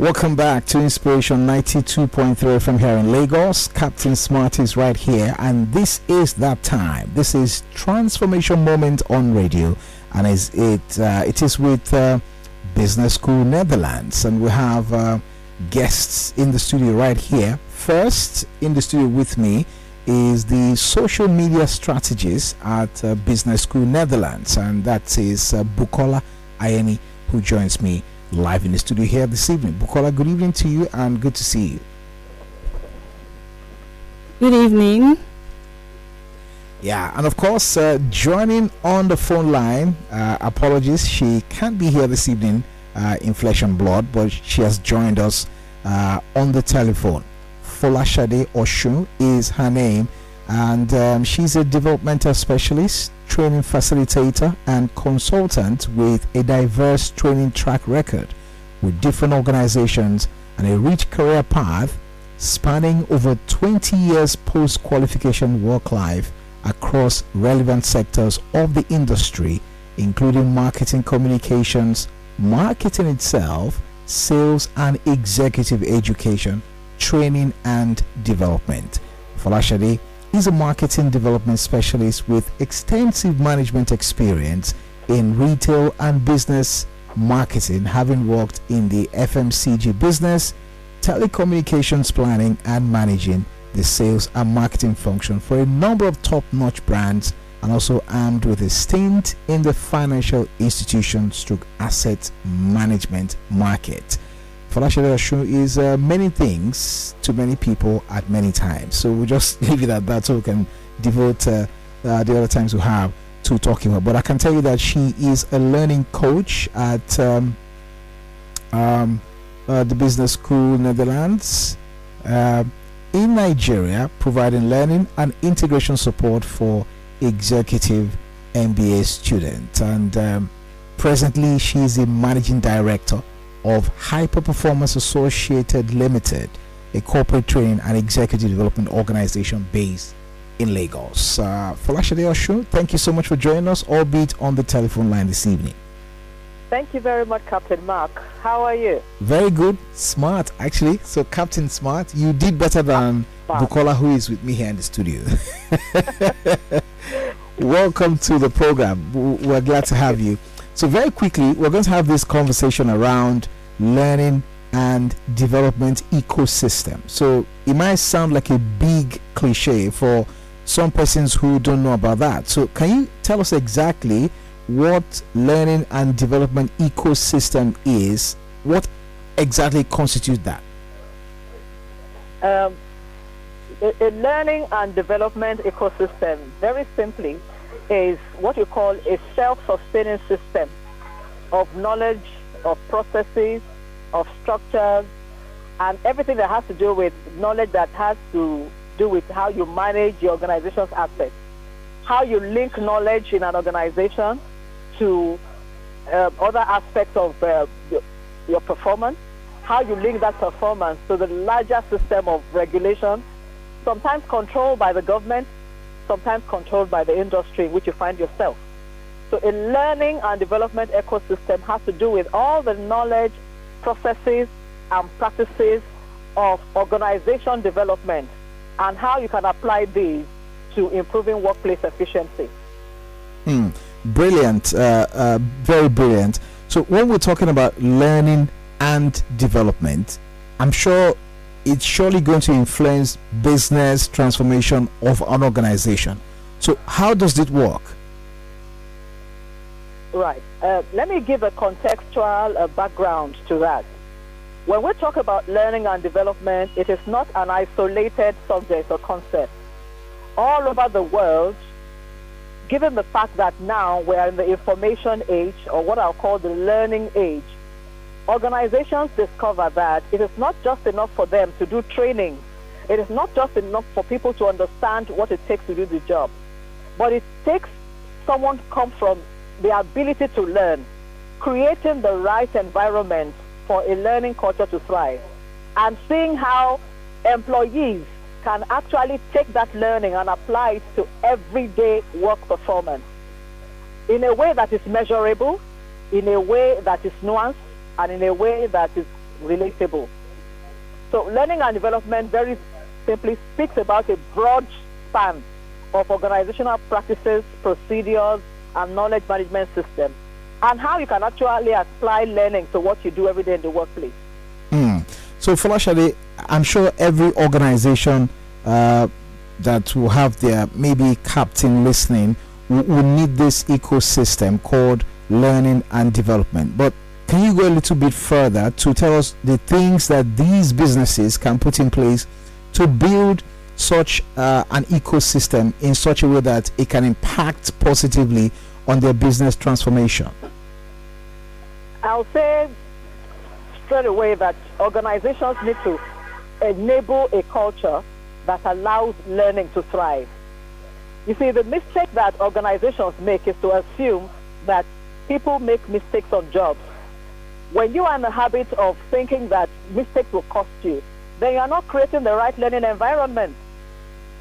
Welcome back to Inspiration 92.3 FM here in Lagos. Captain Smart is right here, and this is that time. This is Transformation Moment on Radio, and is it uh, it is with uh, Business School Netherlands, and we have uh, guests in the studio right here. First in the studio with me is the social media strategist at uh, Business School Netherlands, and that is uh, Bukola Ayeni, who joins me live in the studio here this evening. Bukola, good evening to you and good to see you. Good evening. Yeah, and of course, uh, joining on the phone line, uh, apologies, she can't be here this evening uh, in flesh and blood, but she has joined us uh, on the telephone. Folashade Oshun is her name, and um, she's a developmental specialist training facilitator and consultant with a diverse training track record with different organizations and a rich career path spanning over 20 years post qualification work life across relevant sectors of the industry, including marketing communications, marketing itself, sales and executive education, training and development. Folashade is a marketing development specialist with extensive management experience in retail and business marketing, having worked in the FMCG business, telecommunications planning, and managing the sales and marketing function for a number of top notch brands, and also armed with a stint in the financial institution stroke asset management market. Folashade Oshun is uh, many things to many people at many times. So we'll just leave it at that so we can devote uh, uh, the other times we have to talking about. But I can tell you that she is a learning coach at um, um, uh, the Business School Netherlands uh, in Nigeria, providing learning and integration support for executive MBA students. And um, presently, she is a managing director of Hyper Performance Associated Limited, a corporate training and executive development organization based in Lagos. Uh, Folashade Oshun, thank you so much for joining us, albeit on the telephone line this evening. Thank you very much, Captain Mark. How are you? Very good, smart actually. So, Captain Smart, you did better than Bukola, who is with me here in the studio. Welcome to the program. We're glad to have you. So, very quickly, we're going to have this conversation around learning and development ecosystem. So, it might sound like a big cliche for some persons who don't know about that. So, can you tell us exactly what learning and development ecosystem is? What exactly constitutes that? Um, a, a learning and development ecosystem, very simply, is what you call a self-sustaining system of knowledge, of processes, of structures, and everything that has to do with knowledge that has to do with how you manage your organization's assets, how you link knowledge in an organization to uh, other aspects of uh, your, your performance, how you link that performance to the larger system of regulation, sometimes controlled by the government, sometimes controlled by the industry in which you find yourself. So a learning and development ecosystem has to do with all the knowledge, processes, and practices of organization development and how you can apply these to improving workplace efficiency. Hmm. Brilliant. Uh, uh, very brilliant. So when we're talking about learning and development, I'm sure it's surely going to influence business transformation of an organization. So, how does it work? Right. Uh, let me give a contextual uh, background to that. When we talk about learning and development, it is not an isolated subject or concept. All over the world, given the fact that now we are in the information age, or what I'll call the learning age, organizations discover that it is not just enough for them to do training. It is not just enough for people to understand what it takes to do the job, but it takes someone to come from the ability to learn, creating the right environment for a learning culture to thrive, and seeing how employees can actually take that learning and apply it to everyday work performance in a way that is measurable, in a way that is nuanced, and in a way that is relatable. So learning and development very simply speaks about a broad span of organizational practices, procedures, and knowledge management systems, and how you can actually apply learning to what you do every day in the workplace. Mm. So, Folashade, I'm sure every organization uh, that will have their maybe captain listening will, will need this ecosystem called learning and development. But can you go a little bit further to tell us the things that these businesses can put in place to build such uh, an ecosystem in such a way that it can impact positively on their business transformation? I'll say straight away that organizations need to enable a culture that allows learning to thrive. You see, the mistake that organizations make is to assume that people make mistakes on jobs. When you are in the habit of thinking that mistakes will cost you, then you are not creating the right learning environment.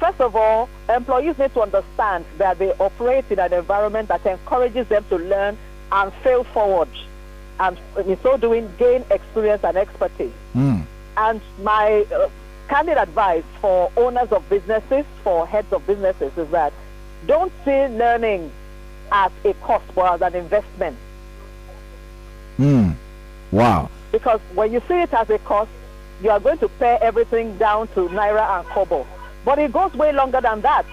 First of all, employees need to understand that they operate in an environment that encourages them to learn and fail forward, and in so doing, gain experience and expertise. Mm. And my uh, candid advice for owners of businesses, for heads of businesses, is that don't see learning as a cost but as an investment. Mm. Wow. Because when you see it as a cost, you are going to pay everything down to Naira and Kobo. But it goes way longer than that.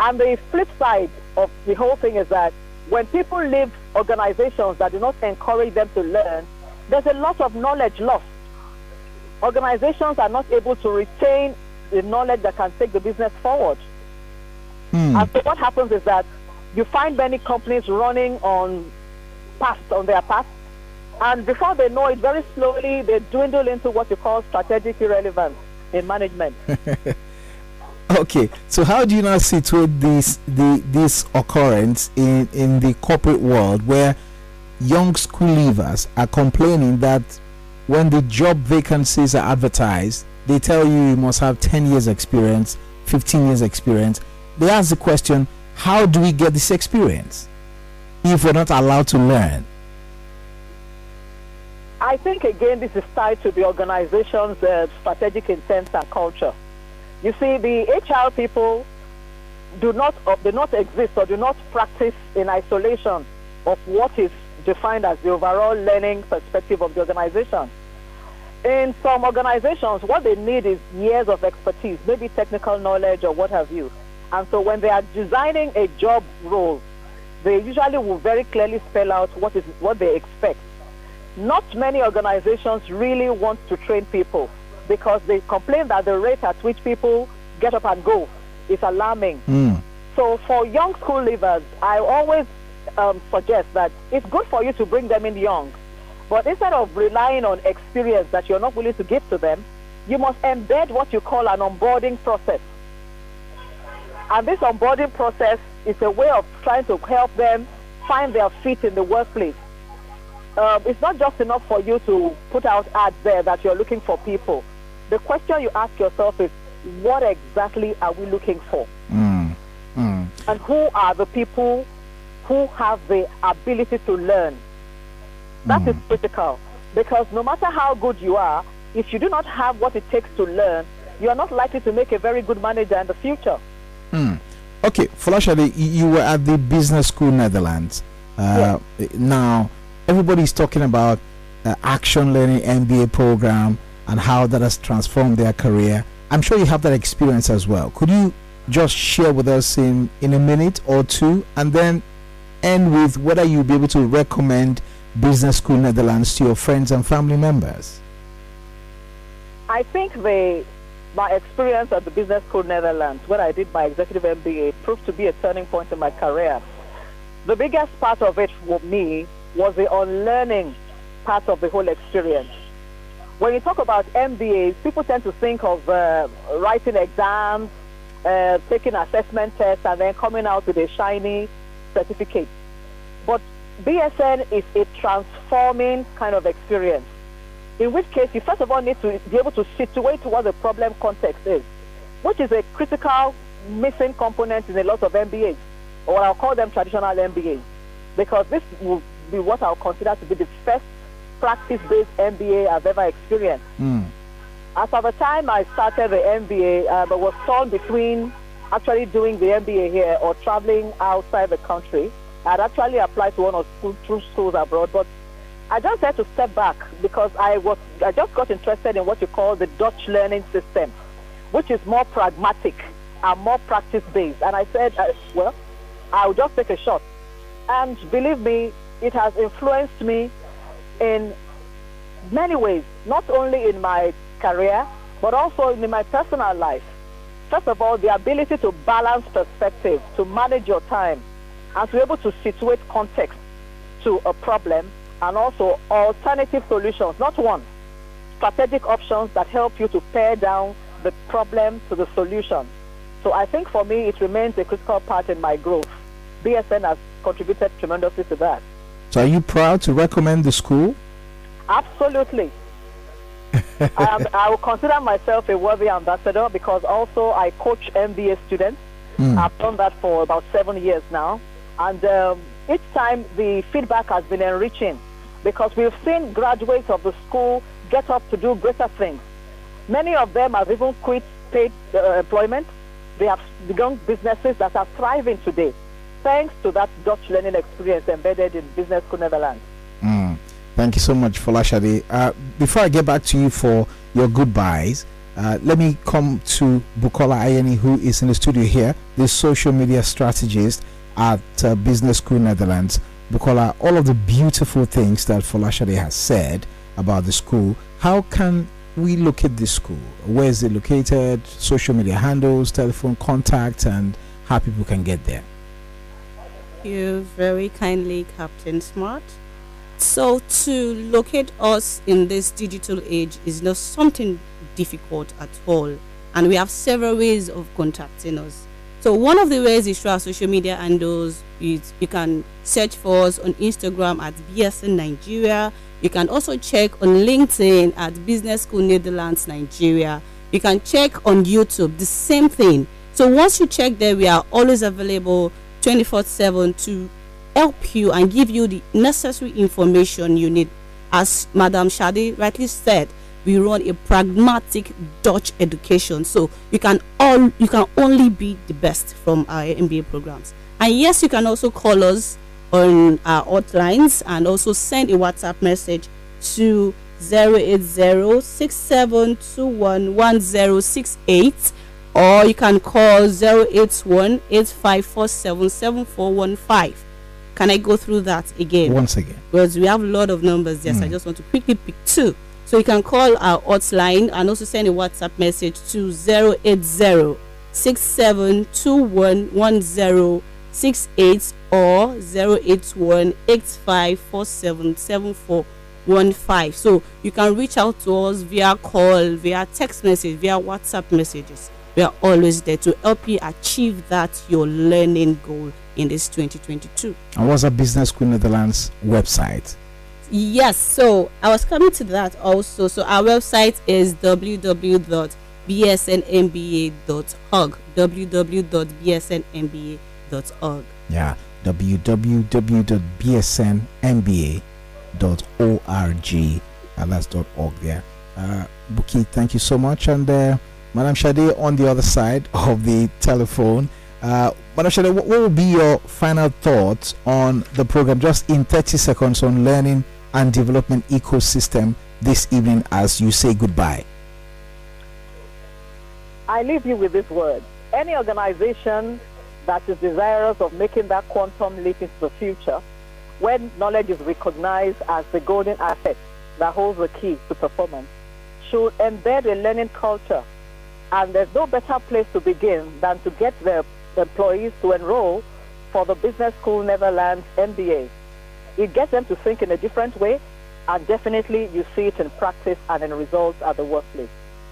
And the flip side of the whole thing is that when people leave organizations that do not encourage them to learn, there's a lot of knowledge lost. Organizations are not able to retain the knowledge that can take the business forward. Mm. And so what happens is that you find many companies running on past on their past, and before they know it, very slowly they dwindle into what you call strategic irrelevance in management. okay, so how do you now situate this the this occurrence in in the corporate world where young school leavers are complaining that when the job vacancies are advertised, they tell you you must have 10 years experience, 15 years experience. They ask the question, how do we get this experience if we're not allowed to learn? I think again this is tied to the organization's uh, strategic intent and culture. You see, the HR people do not uh, do not exist or do not practice in isolation of what is defined as the overall learning perspective of the organization. In some organizations, what they need is years of expertise, maybe technical knowledge or what have you. And so when they are designing a job role, they usually will very clearly spell out what is what they expect. Not many organizations really want to train people because they complain that the rate at which people get up and go is alarming. Mm. So for young school leavers, I always um, suggest that it's good for you to bring them in young. But instead of relying on experience that you're not willing to give to them, you must embed what you call an onboarding process. And this onboarding process is a way of trying to help them find their feet in the workplace. Um, it's not just enough for you to put out ads there that you're looking for people. The question you ask yourself is, what exactly are we looking for? Mm. Mm. And who are the people who have the ability to learn? That is critical because no matter how good you are, if you do not have what it takes to learn, you are not likely to make a very good manager in the future. Mm. Okay, Folashade, you were at the Business School Netherlands. Uh, Now, everybody's talking about uh, Action Learning MBA program and how that has transformed their career. I'm sure you have that experience as well. Could you just share with us in, in a minute or two and then end with whether you'll be able to recommend Business School Netherlands to your friends and family members? I think the my experience at the Business School Netherlands, when I did my executive MBA, proved to be a turning point in my career. The biggest part of it for me was the unlearning part of the whole experience. When you talk about MBAs, people tend to think of uh, writing exams, uh, taking assessment tests, and then coming out with a shiny certificate. But BSN is a transforming kind of experience in which case you first of all need to be able to situate what the problem context is, which is a critical missing component in a lot of MBAs, or I'll call them traditional MBAs, because this will be what I'll consider to be the first practice-based MBA I've ever experienced. Mm. As of the time I started the MBA, uh, I was torn between actually doing the MBA here or traveling outside the country. I'd actually applied to one of school, two schools abroad, but I just had to step back because I was I just got interested in what you call the Dutch learning system, which is more pragmatic and more practice based. And I said, uh, well, I'll just take a shot. And believe me, it has influenced me in many ways, not only in my career, but also in my personal life. First of all, the ability to balance perspective, to manage your time, and to be able to situate context to a problem and also alternative solutions, not one, strategic options that help you to pare down the problem to the solution. So I think for me, it remains a critical part in my growth. BSN has contributed tremendously to that. So are you proud to recommend the school? Absolutely. I, I, will consider myself a worthy ambassador because also I coach MBA students. Mm. I've done that for about seven years now. And um, each time the feedback has been enriching because we've seen graduates of the school get up to do greater things. Many of them have even quit paid uh, employment. They have begun businesses that are thriving today thanks to that Dutch learning experience embedded in Business School Netherlands. Mm. Thank you so much, Folashade. Uh, before I get back to you for your goodbyes, uh, let me come to Bukola Ayeni, who is in the studio here, the social media strategist at uh, Business School Netherlands. Bukola, all of the beautiful things that Folashade has said about the school, how can we locate this school? Where is it located? Social media handles, telephone contact, and how people can get there? You very kindly, Captain Smart. So, to locate us in this digital age is not something difficult at all, and we have several ways of contacting us. So, one of the ways is through our social media handles. Is you can search for us on Instagram at BSN Nigeria. You can also check on LinkedIn at Business School Netherlands Nigeria. You can check on YouTube, the same thing. So once you check there, we are always available 24 7 to help you and give you the necessary information you need. As Madam Shade rightly said, we run a pragmatic Dutch education, so you can all you can only be the best from our MBA programs. And yes, you can also call us on our hotlines and also send a WhatsApp message to 08067211068 or you can call 081 Can I go through that again? Once again. Because we have a lot of numbers there, mm. so I just want to quickly pick two. So you can call our hotline and also send a WhatsApp message to 080 67211068 or 081 So you can reach out to us via call, via text message, via WhatsApp messages we are always there to help you achieve that your learning goal in this 2022 and what's a business school netherlands website? Yes so i was coming to that also. So our website is www.bsnmba.org www.bsnmba.org yeah www.bsnmba.org and that's .org there. Uh Buki, thank you so much. And uh, Madam Shade on the other side of the telephone. Uh, Madam Shade, what, what will be your final thoughts on the program, just in 30 seconds, on learning and development ecosystem this evening as you say goodbye? I leave you with this word. Any organization that is desirous of making that quantum leap into the future, when knowledge is recognized as the golden asset that holds the key to performance, should embed a learning culture and there's no better place to begin than to get the employees to enroll for the Business School Netherlands MBA. It gets them to think in a different way, and definitely you see it in practice and in results at the workplace.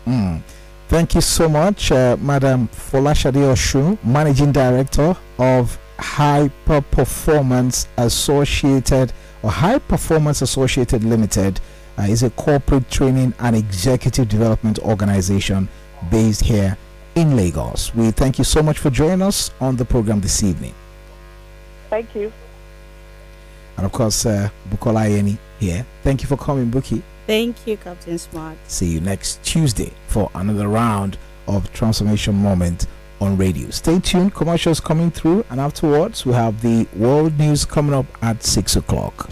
Mm. Thank you so much, uh, Madam Folashade Oshun, Managing Director of Hyper Performance Associated or High Performance Associated Limited. Uh, is a corporate training and executive development organization based here in Lagos. We thank you so much for joining us on the program this evening. Thank you. and of course, uh, Bukola Ayeni here. Thank you for coming, Buki. Thank you, Captain Smart. See you next Tuesday for another round of Transformation Moment on radio. Stay tuned, commercials coming through, and afterwards, we have the world news coming up at 6 o'clock.